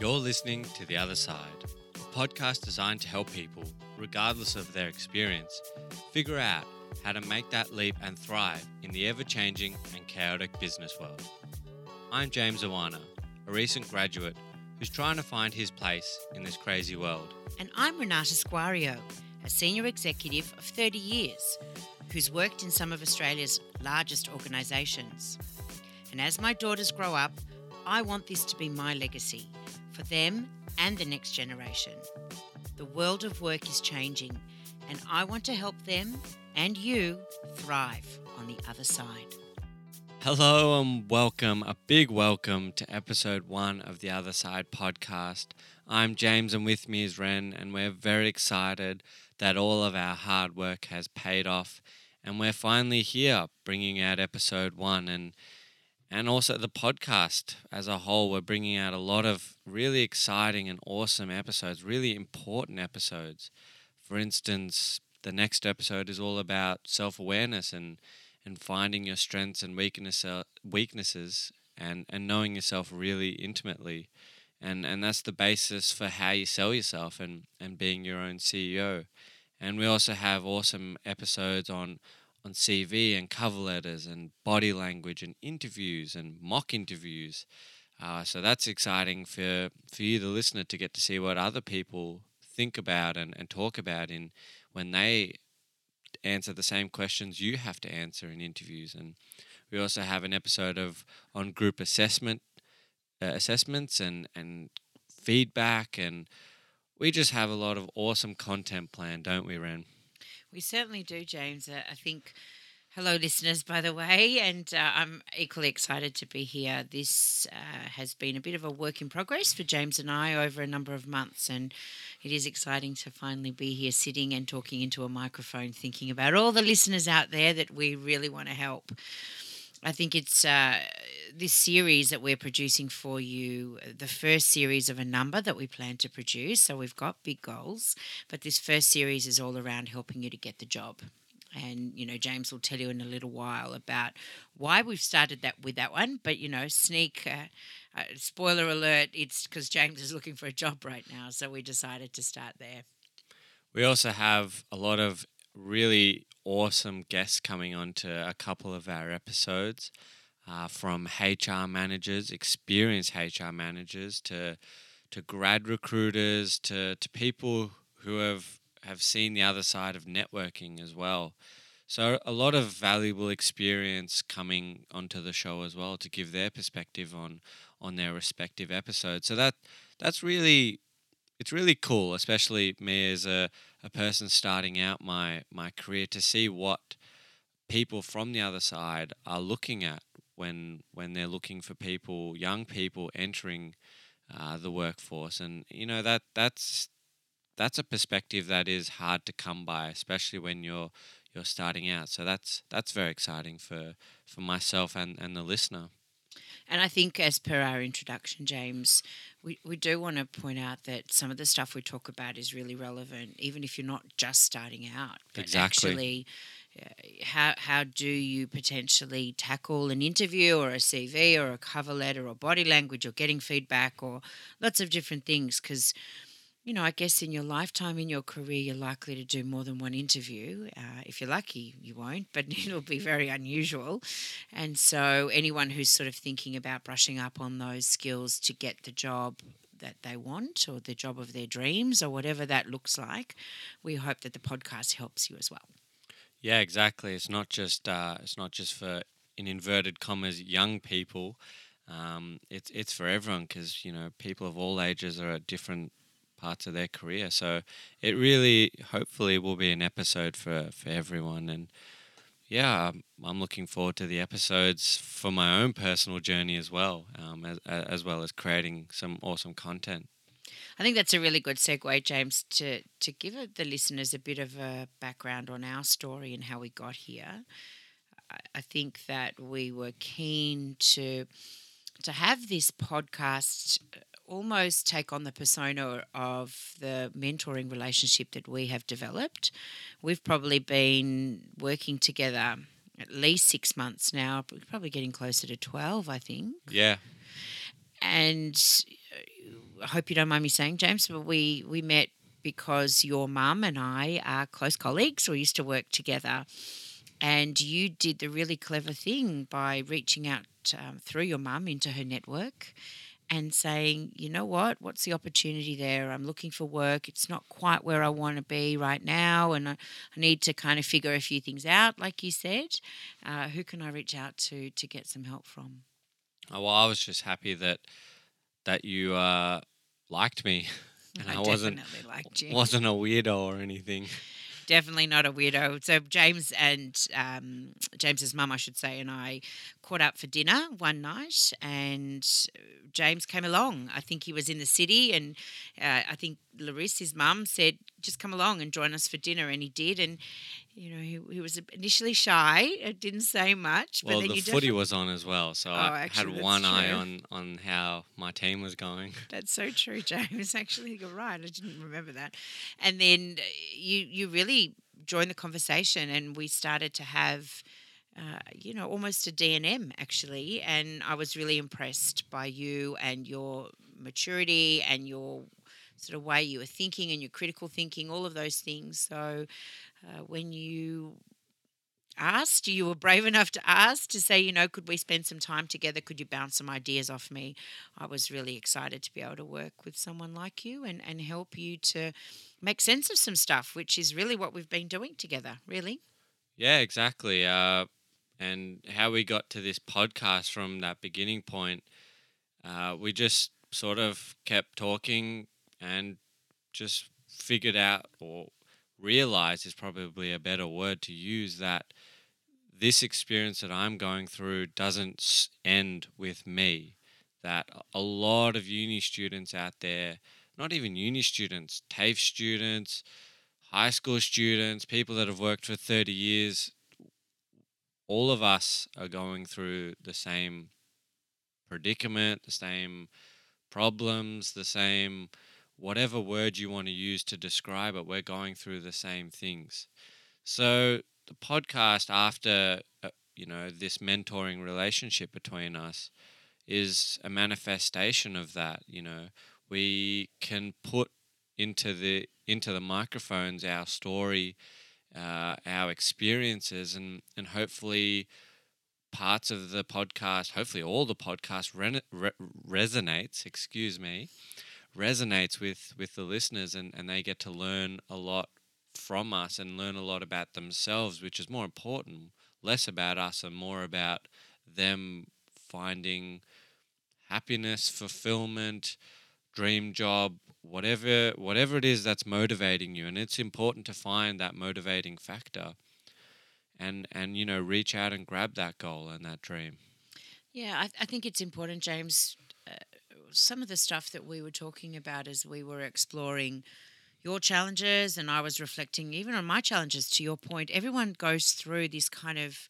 You're listening to The Other Side, a podcast designed to help people, regardless of their experience, figure out how to make that leap and thrive in the ever changing and chaotic business world. I'm James Oana, a recent graduate who's trying to find his place in this crazy world. And I'm Renata Sguario, a senior executive of 30 years who's worked in some of Australia's largest organisations. And as my daughters grow up, I want this to be my legacy for them and the next generation. The world of work is changing, and I want to help them and you thrive on the other side. Hello and welcome, a big welcome to episode one of the Other Side podcast. I'm James, and with me is Ren, and we're very excited that all of our hard work has paid off, and we're finally here bringing out episode one. And and also the podcast as a whole. We're bringing out a lot of really exciting and awesome episodes, really important episodes. For instance, the next episode is all about self awareness and and finding your strengths and weakness, uh, weaknesses and, and knowing yourself really intimately. And, and that's the basis for how you sell yourself and, and being your own CEO. And we also have awesome episodes on on CV and cover letters and body language and interviews and mock interviews. Uh, so that's exciting for, for you, the listener, to get to see what other people think about and, and talk about in when they answer the same questions you have to answer in interviews. And we also have an episode of on group assessment uh, assessments and and feedback and we just have a lot of awesome content planned, don't we, Ren? We certainly do, James. Uh, I think. Hello, listeners, by the way, and uh, I'm equally excited to be here. This uh, has been a bit of a work in progress for James and I over a number of months, and it is exciting to finally be here sitting and talking into a microphone, thinking about all the listeners out there that we really want to help. I think it's uh, this series that we're producing for you, the first series of a number that we plan to produce. So we've got big goals, but this first series is all around helping you to get the job. And you know, James will tell you in a little while about why we've started that with that one. But you know, sneak uh, uh, spoiler alert: it's because James is looking for a job right now, so we decided to start there. We also have a lot of really awesome guests coming on to a couple of our episodes uh, from HR managers, experienced HR managers, to to grad recruiters, to to people who have have seen the other side of networking as well. So a lot of valuable experience coming onto the show as well to give their perspective on on their respective episodes. So that that's really it's really cool, especially me as a, a person starting out my my career to see what people from the other side are looking at when when they're looking for people, young people entering uh, the workforce, and you know that that's that's a perspective that is hard to come by, especially when you're you're starting out. So that's that's very exciting for for myself and and the listener. And I think, as per our introduction, James, we, we do want to point out that some of the stuff we talk about is really relevant, even if you're not just starting out. But exactly. Actually, uh, how, how do you potentially tackle an interview or a CV or a cover letter or body language or getting feedback or lots of different things? Because you know, I guess in your lifetime, in your career, you're likely to do more than one interview. Uh, if you're lucky, you won't, but it'll be very unusual. And so, anyone who's sort of thinking about brushing up on those skills to get the job that they want or the job of their dreams or whatever that looks like, we hope that the podcast helps you as well. Yeah, exactly. It's not just uh, it's not just for in inverted commas young people. Um, it's it's for everyone because you know people of all ages are at different parts of their career. So it really, hopefully, will be an episode for, for everyone. And yeah, I'm looking forward to the episodes for my own personal journey as well, um, as, as well as creating some awesome content. I think that's a really good segue, James, to, to give the listeners a bit of a background on our story and how we got here. I think that we were keen to to have this podcast uh, almost take on the persona of the mentoring relationship that we have developed. We've probably been working together at least six months now, probably getting closer to 12, I think. Yeah. And uh, I hope you don't mind me saying, James, but we we met because your mum and I are close colleagues. We used to work together, and you did the really clever thing by reaching out um, through your mum into her network and saying, you know what, what's the opportunity there? I'm looking for work. It's not quite where I want to be right now, and I, I need to kind of figure a few things out, like you said. Uh, who can I reach out to to get some help from? Oh, well, I was just happy that that you uh, liked me, and I, I wasn't definitely liked you. wasn't a weirdo or anything. Definitely not a weirdo. So James and um, James's mum, I should say, and I caught up for dinner one night, and James came along. I think he was in the city, and uh, I think Larissa, his mum, said, "Just come along and join us for dinner," and he did. And you know, he, he was initially shy. It didn't say much, but Well, then the you footy was on as well, so Oh, I actually, had one eye on on how my team was going. That's so true, James. Actually, you're right. I didn't remember that. And then uh, you you really joined the conversation, and we started to have. Uh, you know, almost a D&M actually, and I was really impressed by you and your maturity and your sort of way you were thinking and your critical thinking, all of those things. So, uh, when you asked, you were brave enough to ask to say, you know, could we spend some time together? Could you bounce some ideas off me? I was really excited to be able to work with someone like you and, and help you to make sense of some stuff, which is really what we've been doing together, really. Yeah, exactly. Uh, and how we got to this podcast from that beginning point, uh, we just sort of kept talking and just figured out or realized is probably a better word to use that this experience that I'm going through doesn't end with me. That a lot of uni students out there, not even uni students, TAFE students, high school students, people that have worked for 30 years, all of us are going through the same predicament, the same problems, the same whatever word you want to use to describe it, we're going through the same things. So the podcast after uh, you know this mentoring relationship between us is a manifestation of that, you know. We can put into the into the microphones our story, uh, our experiences and and hopefully parts of the podcast, hopefully all the podcast rene- re- resonates, excuse me, resonates with with the listeners and and they get to learn a lot from us and learn a lot about themselves, which is more important, less about us and more about them finding happiness, fulfillment, dream job, whatever whatever it is that's motivating you and it's important to find that motivating factor and and you know reach out and grab that goal and that dream. Yeah, I, I think it's important, James. Uh, some of the stuff that we were talking about as we were exploring your challenges, and I was reflecting even on my challenges. To your point, everyone goes through this kind of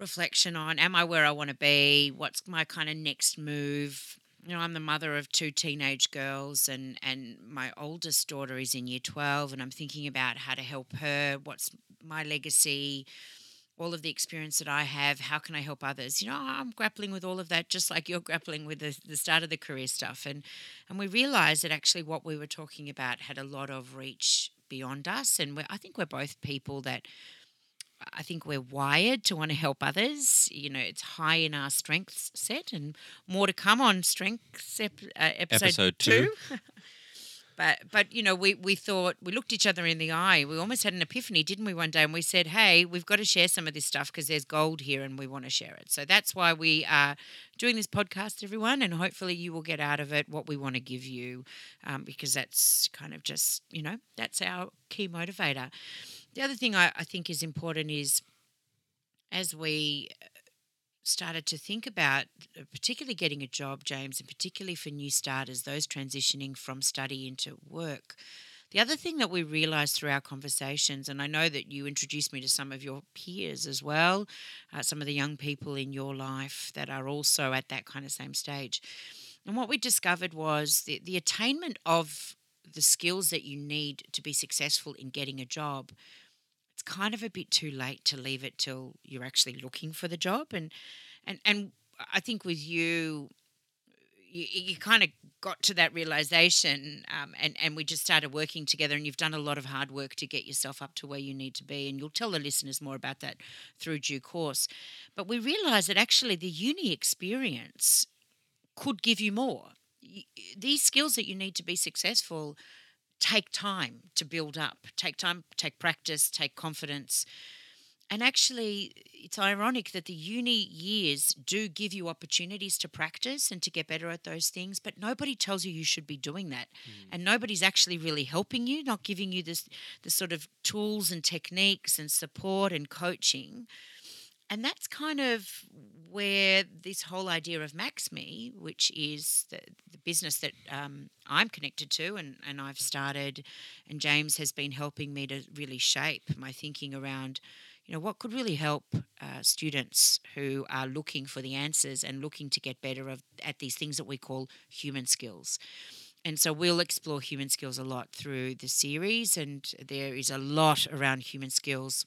reflection on: Am I where I want to be? What's my kind of next move? You know, I'm the mother of two teenage girls, and and my oldest daughter is in year twelve, and I'm thinking about how to help her. What's my legacy? all of the experience that I have, how can I help others? You know, I'm grappling with all of that just like you're grappling with the, the start of the career stuff. And and we realized that actually what we were talking about had a lot of reach beyond us. And I think we're both people that I think we're wired to want to help others. You know, it's high in our strengths set and more to come on strengths ep- uh, episode, Episode two. But but you know we we thought we looked each other in the eye. We almost had an epiphany, didn't we? One day, and we said, "Hey, we've got to share some of this stuff because there's gold here, and we want to share it." So that's why we are doing this podcast, everyone, and hopefully you will get out of it what we want to give you, um, because that's kind of just you know that's our key motivator. The other thing I, I think is important is as we started to think about uh, particularly getting a job, James, and particularly for new starters, those transitioning from study into work. The other thing that we realized through our conversations, and I know that you introduced me to some of your peers as well, uh, some of the young people in your life that are also at that kind of same stage. And what we discovered was the, the attainment of the skills that you need to be successful in getting a job it's kind of a bit too late to leave it till you're actually looking for the job. And and and I think with you you, you kind of got to that realization um, and, and we just started working together and you've done a lot of hard work to get yourself up to where you need to be and you'll tell the listeners more about that through due course. But we realized that actually the uni experience could give you more these skills that you need to be successful take time to build up take time take practice take confidence and actually, it's ironic that the uni years do give you opportunities to practice and to get better at those things, but nobody tells you you should be doing that. Mm. And nobody's actually really helping you, not giving you this the sort of tools and techniques and support and coaching. And that's kind of where this whole idea of MaxMe, which is the, the business that um, I'm connected to and, and I've started, and James has been helping me to really shape my thinking around you know, what could really help uh, students who are looking for the answers and looking to get better of, at these things that we call human skills. And so we'll explore human skills a lot through the series, and there is a lot around human skills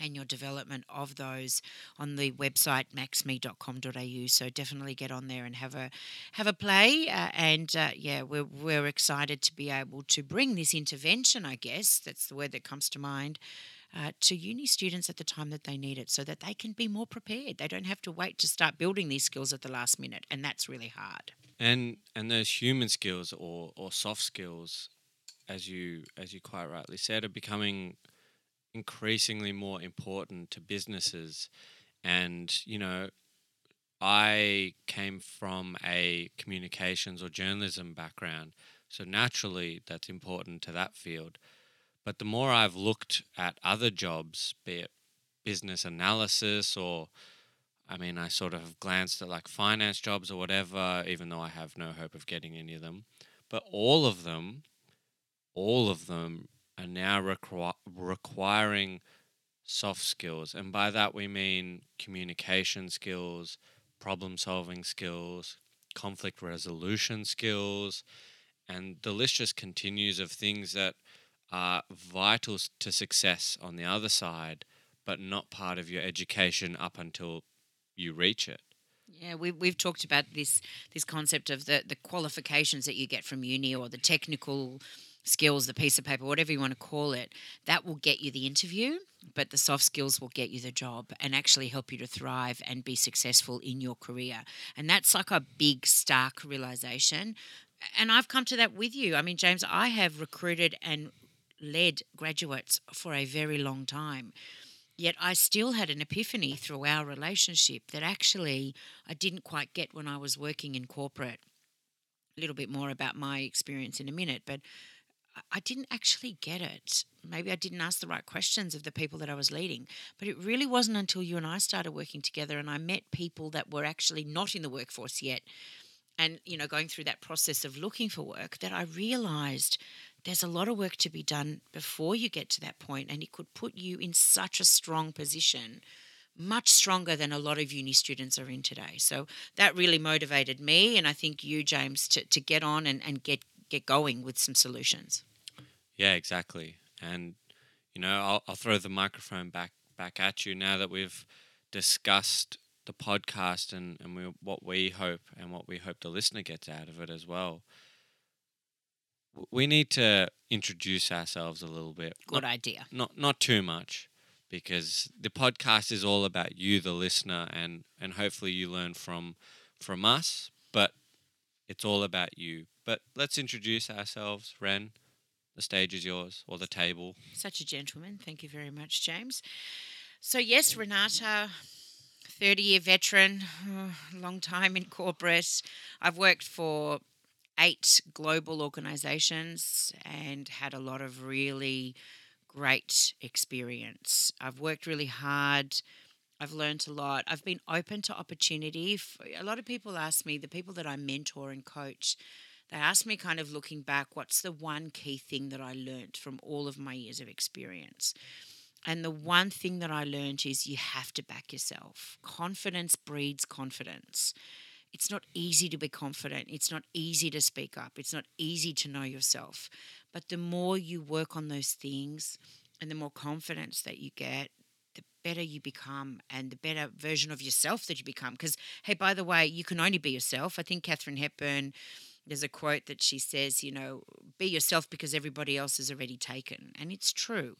and your development of those on the website maxme.com.au so definitely get on there and have a have a play uh, and uh, yeah we're, we're excited to be able to bring this intervention i guess that's the word that comes to mind uh, to uni students at the time that they need it so that they can be more prepared. They don't have to wait to start building these skills at the last minute, and that's really hard. And and those human skills or, or soft skills, as you as you quite rightly said, are becoming increasingly more important to businesses. And, you know, I came from a communications or journalism background. So naturally, that's important to that field. But the more I've looked at other jobs, be it business analysis or I mean, I sort of glanced at like finance jobs or whatever, even though I have no hope of getting any of them. But all of them, all of them are now requ- requiring soft skills. And by that, we mean communication skills, problem solving skills, conflict resolution skills. And the list just continues of things that are vital to success on the other side, but not part of your education up until you reach it. Yeah, we, we've talked about this this concept of the, the qualifications that you get from uni or the technical skills, the piece of paper, whatever you want to call it, that will get you the interview, but the soft skills will get you the job and actually help you to thrive and be successful in your career. And that's like a big, stark realization. And I've come to that with you. I mean, James, I have recruited and led graduates for a very long time. Yet I still had an epiphany through our relationship that actually I didn't quite get when I was working in corporate. A little bit more about my experience in a minute, but I didn't actually get it. Maybe I didn't ask the right questions of the people that I was leading. But it really wasn't until you and I started working together and I met people that were actually not in the workforce yet and you know going through that process of looking for work that I realized there's a lot of work to be done before you get to that point, and it could put you in such a strong position, much stronger than a lot of uni students are in today. So that really motivated me, and I think you, James, to, to get on and, and get get going with some solutions. Yeah, exactly. And you know, I'll, I'll throw the microphone back back at you now that we've discussed the podcast and, and we, what we hope and what we hope the listener gets out of it as well we need to introduce ourselves a little bit. Good not, idea. Not not too much, because the podcast is all about you, the listener, and and hopefully you learn from from us. But it's all about you. But let's introduce ourselves, Ren. The stage is yours, or the table. Such a gentleman. Thank you very much, James. So yes, Renata, 30 year veteran, long time in corporate. I've worked for eight global organizations and had a lot of really great experience. I've worked really hard. I've learned a lot. I've been open to opportunity. A lot of people ask me, the people that I mentor and coach, they ask me kind of looking back, what's the one key thing that I learned from all of my years of experience? And the one thing that I learned is you have to back yourself. Confidence breeds confidence it's not easy to be confident. It's not easy to speak up. It's not easy to know yourself. But the more you work on those things and the more confidence that you get, better you become and the better version of yourself that you become. Because, hey, by the way, you can only be yourself. I think Katharine Hepburn, there's a quote that she says, you know, be yourself because everybody else is already taken. And it's true.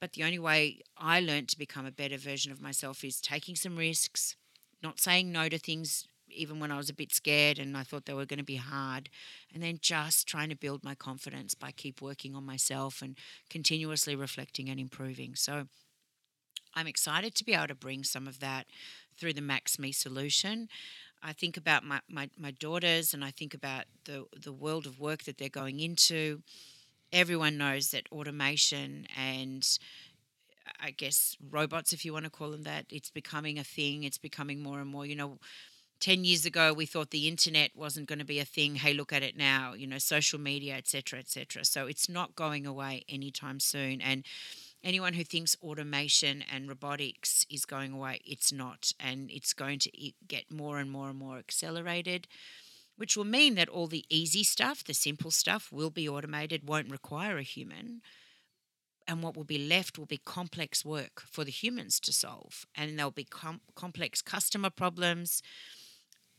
But the only way I learned to become a better version of myself is taking some risks, not saying no to things even when I was a bit scared and I thought they were going to be hard. And then just trying to build my confidence by keep working on myself and continuously reflecting and improving. So I'm excited to be able to bring some of that through the Max Me solution. I think about my, my, my daughters and I think about the, the world of work that they're going into. Everyone knows that automation and I guess robots, if you want to call them that, it's becoming a thing. It's becoming more and more. You know, 10 years ago we thought the internet wasn't going to be a thing hey look at it now you know social media etc etc so it's not going away anytime soon and anyone who thinks automation and robotics is going away it's not. And it's going to get more and more and more accelerated which will mean that all the easy stuff the simple stuff will be automated won't require a human. And what will be left will be complex work for the humans to solve. And there'll be com- complex customer problems.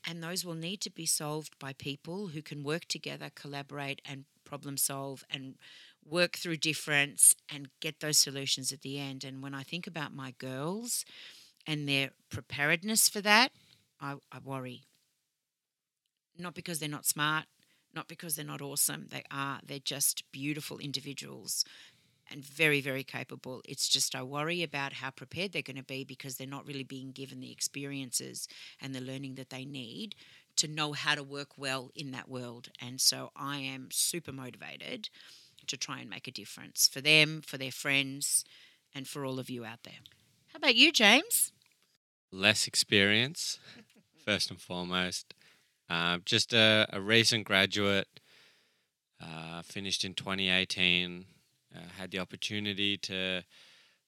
And those will need to be solved by people who can work together, collaborate, and problem solve and work through difference and get those solutions at the end. And when I think about my girls and their preparedness for that, I, I worry. Not because they're not smart, not because they're not awesome. They are. They're just beautiful individuals and very, very capable. It's just I worry about how prepared they're going to be because they're not really being given the experiences and the learning that they need to know how to work well in that world. And so I am super motivated to try and make a difference for them, for their friends, and for all of you out there. How about you, James? Less experience, first and foremost. Uh, just a, a recent graduate, uh, finished in 2018 uh, had the opportunity to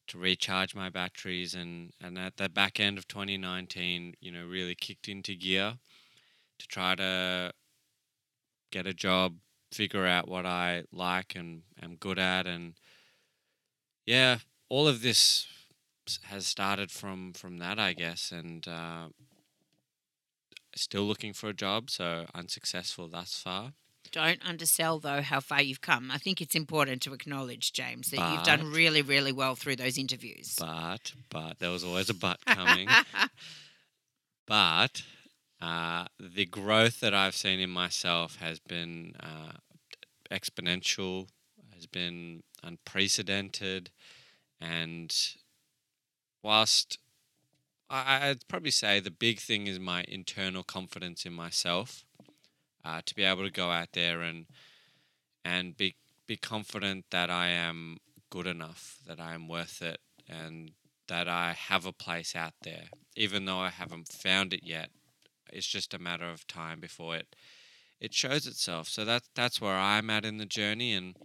to recharge my batteries and and at the back end of 2019 you know really kicked into gear to try to get a job figure out what I like and am good at and yeah all of this has started from from that I guess and uh, still looking for a job so unsuccessful thus far don't undersell, though, how far you've come. I think it's important to acknowledge, James, that but, you've done really, really well through those interviews. But, but, there was always a but coming. but uh, the growth that I've seen in myself has been uh, exponential, has been unprecedented. And whilst I, I'd probably say the big thing is my internal confidence in myself uh, to be able to go out there and and be be confident that I am good enough, that I am worth it, and that I have a place out there, even though I haven't found it yet. It's just a matter of time before it it shows itself. So that's that's where I'm at in the journey, and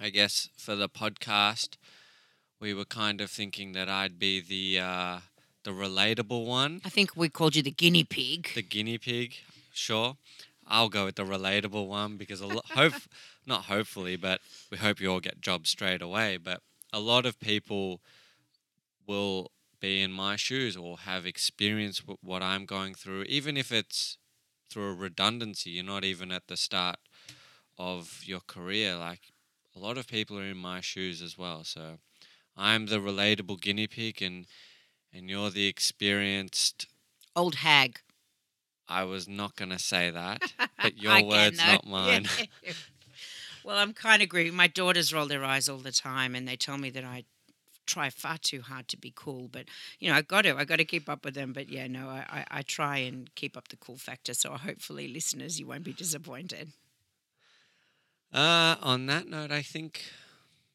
I guess for the podcast, we were kind of thinking that I'd be the uh, the relatable one. I think we called you the guinea pig. The guinea pig, sure. I'll go with the relatable one because a lot, hope, not hopefully, but we hope you all get jobs straight away. But a lot of people will be in my shoes or have experienced what I'm going through, even if it's through a redundancy. You're not even at the start of your career. Like a lot of people are in my shoes as well. So I'm the relatable guinea pig, and and you're the experienced old hag. I was not going to say that, but your words, not mine. well, I'm kind of agree. My daughters roll their eyes all the time, and they tell me that I try far too hard to be cool. But you know, I got to, I got to keep up with them. But yeah, no, I, I, I try and keep up the cool factor. So hopefully, listeners, you won't be disappointed. Uh, on that note, I think,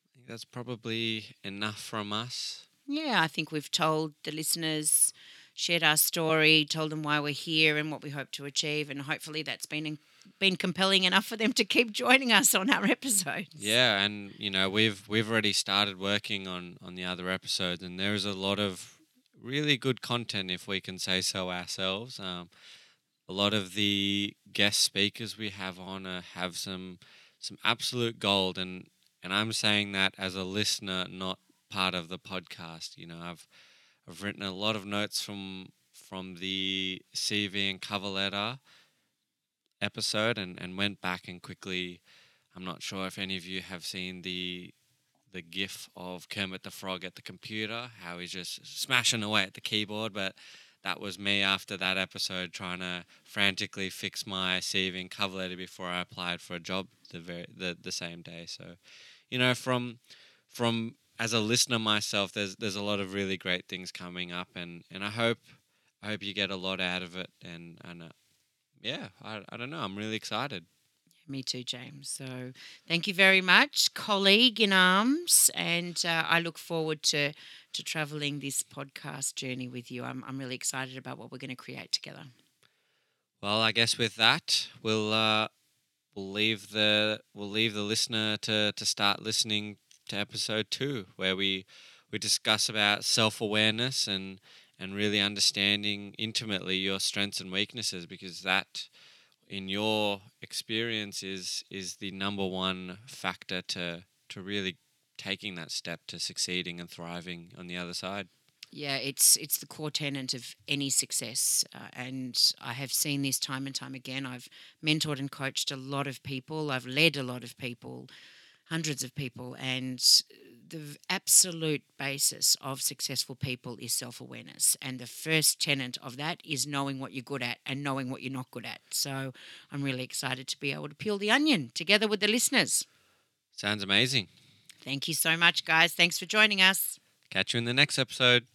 I think that's probably enough from us. Yeah, I think we've told the listeners shared our story, told them why we're here and what we hope to achieve, and hopefully that's been been compelling enough for them to keep joining us on our episodes. Yeah, and you know we've we've already started working on on the other episodes, and there is a lot of really good content, if we can say so ourselves. Um, a lot of the guest speakers we have on uh, have some some absolute gold, and and I'm saying that as a listener, not part of the podcast. You know, I've I've written a lot of notes from from the CV and cover letter episode and, and went back and quickly I'm not sure if any of you have seen the the gif of Kermit the Frog at the computer, how he's just smashing away at the keyboard, but that was me after that episode trying to frantically fix my CV and cover letter before I applied for a job the very the, the same day. So, you know, from from as a listener myself, there's there's a lot of really great things coming up, and, and I hope I hope you get a lot out of it, and and uh, yeah, I I don't know, I'm really excited. Me too, James. So thank you very much, colleague in arms, and uh, I look forward to to traveling this podcast journey with you. I'm I'm really excited about what we're going to create together. Well, I guess with that, we'll uh, we'll leave the we'll leave the listener to to start listening to episode two, where we we discuss about self awareness and and really understanding intimately your strengths and weaknesses, because that in your experience is is the number one factor to to really taking that step to succeeding and thriving on the other side. Yeah, it's it's the core tenet of any success, uh, and I have seen this time and time again. I've mentored and coached a lot of people. I've led a lot of people, hundreds of people, and the absolute basis of successful people is self awareness. And the first tenet of that is knowing what you're good at and knowing what you're not good at. So I'm really excited to be able to peel the onion together with the listeners. Sounds amazing. Thank you so much, guys. Thanks for joining us. Catch you in the next episode.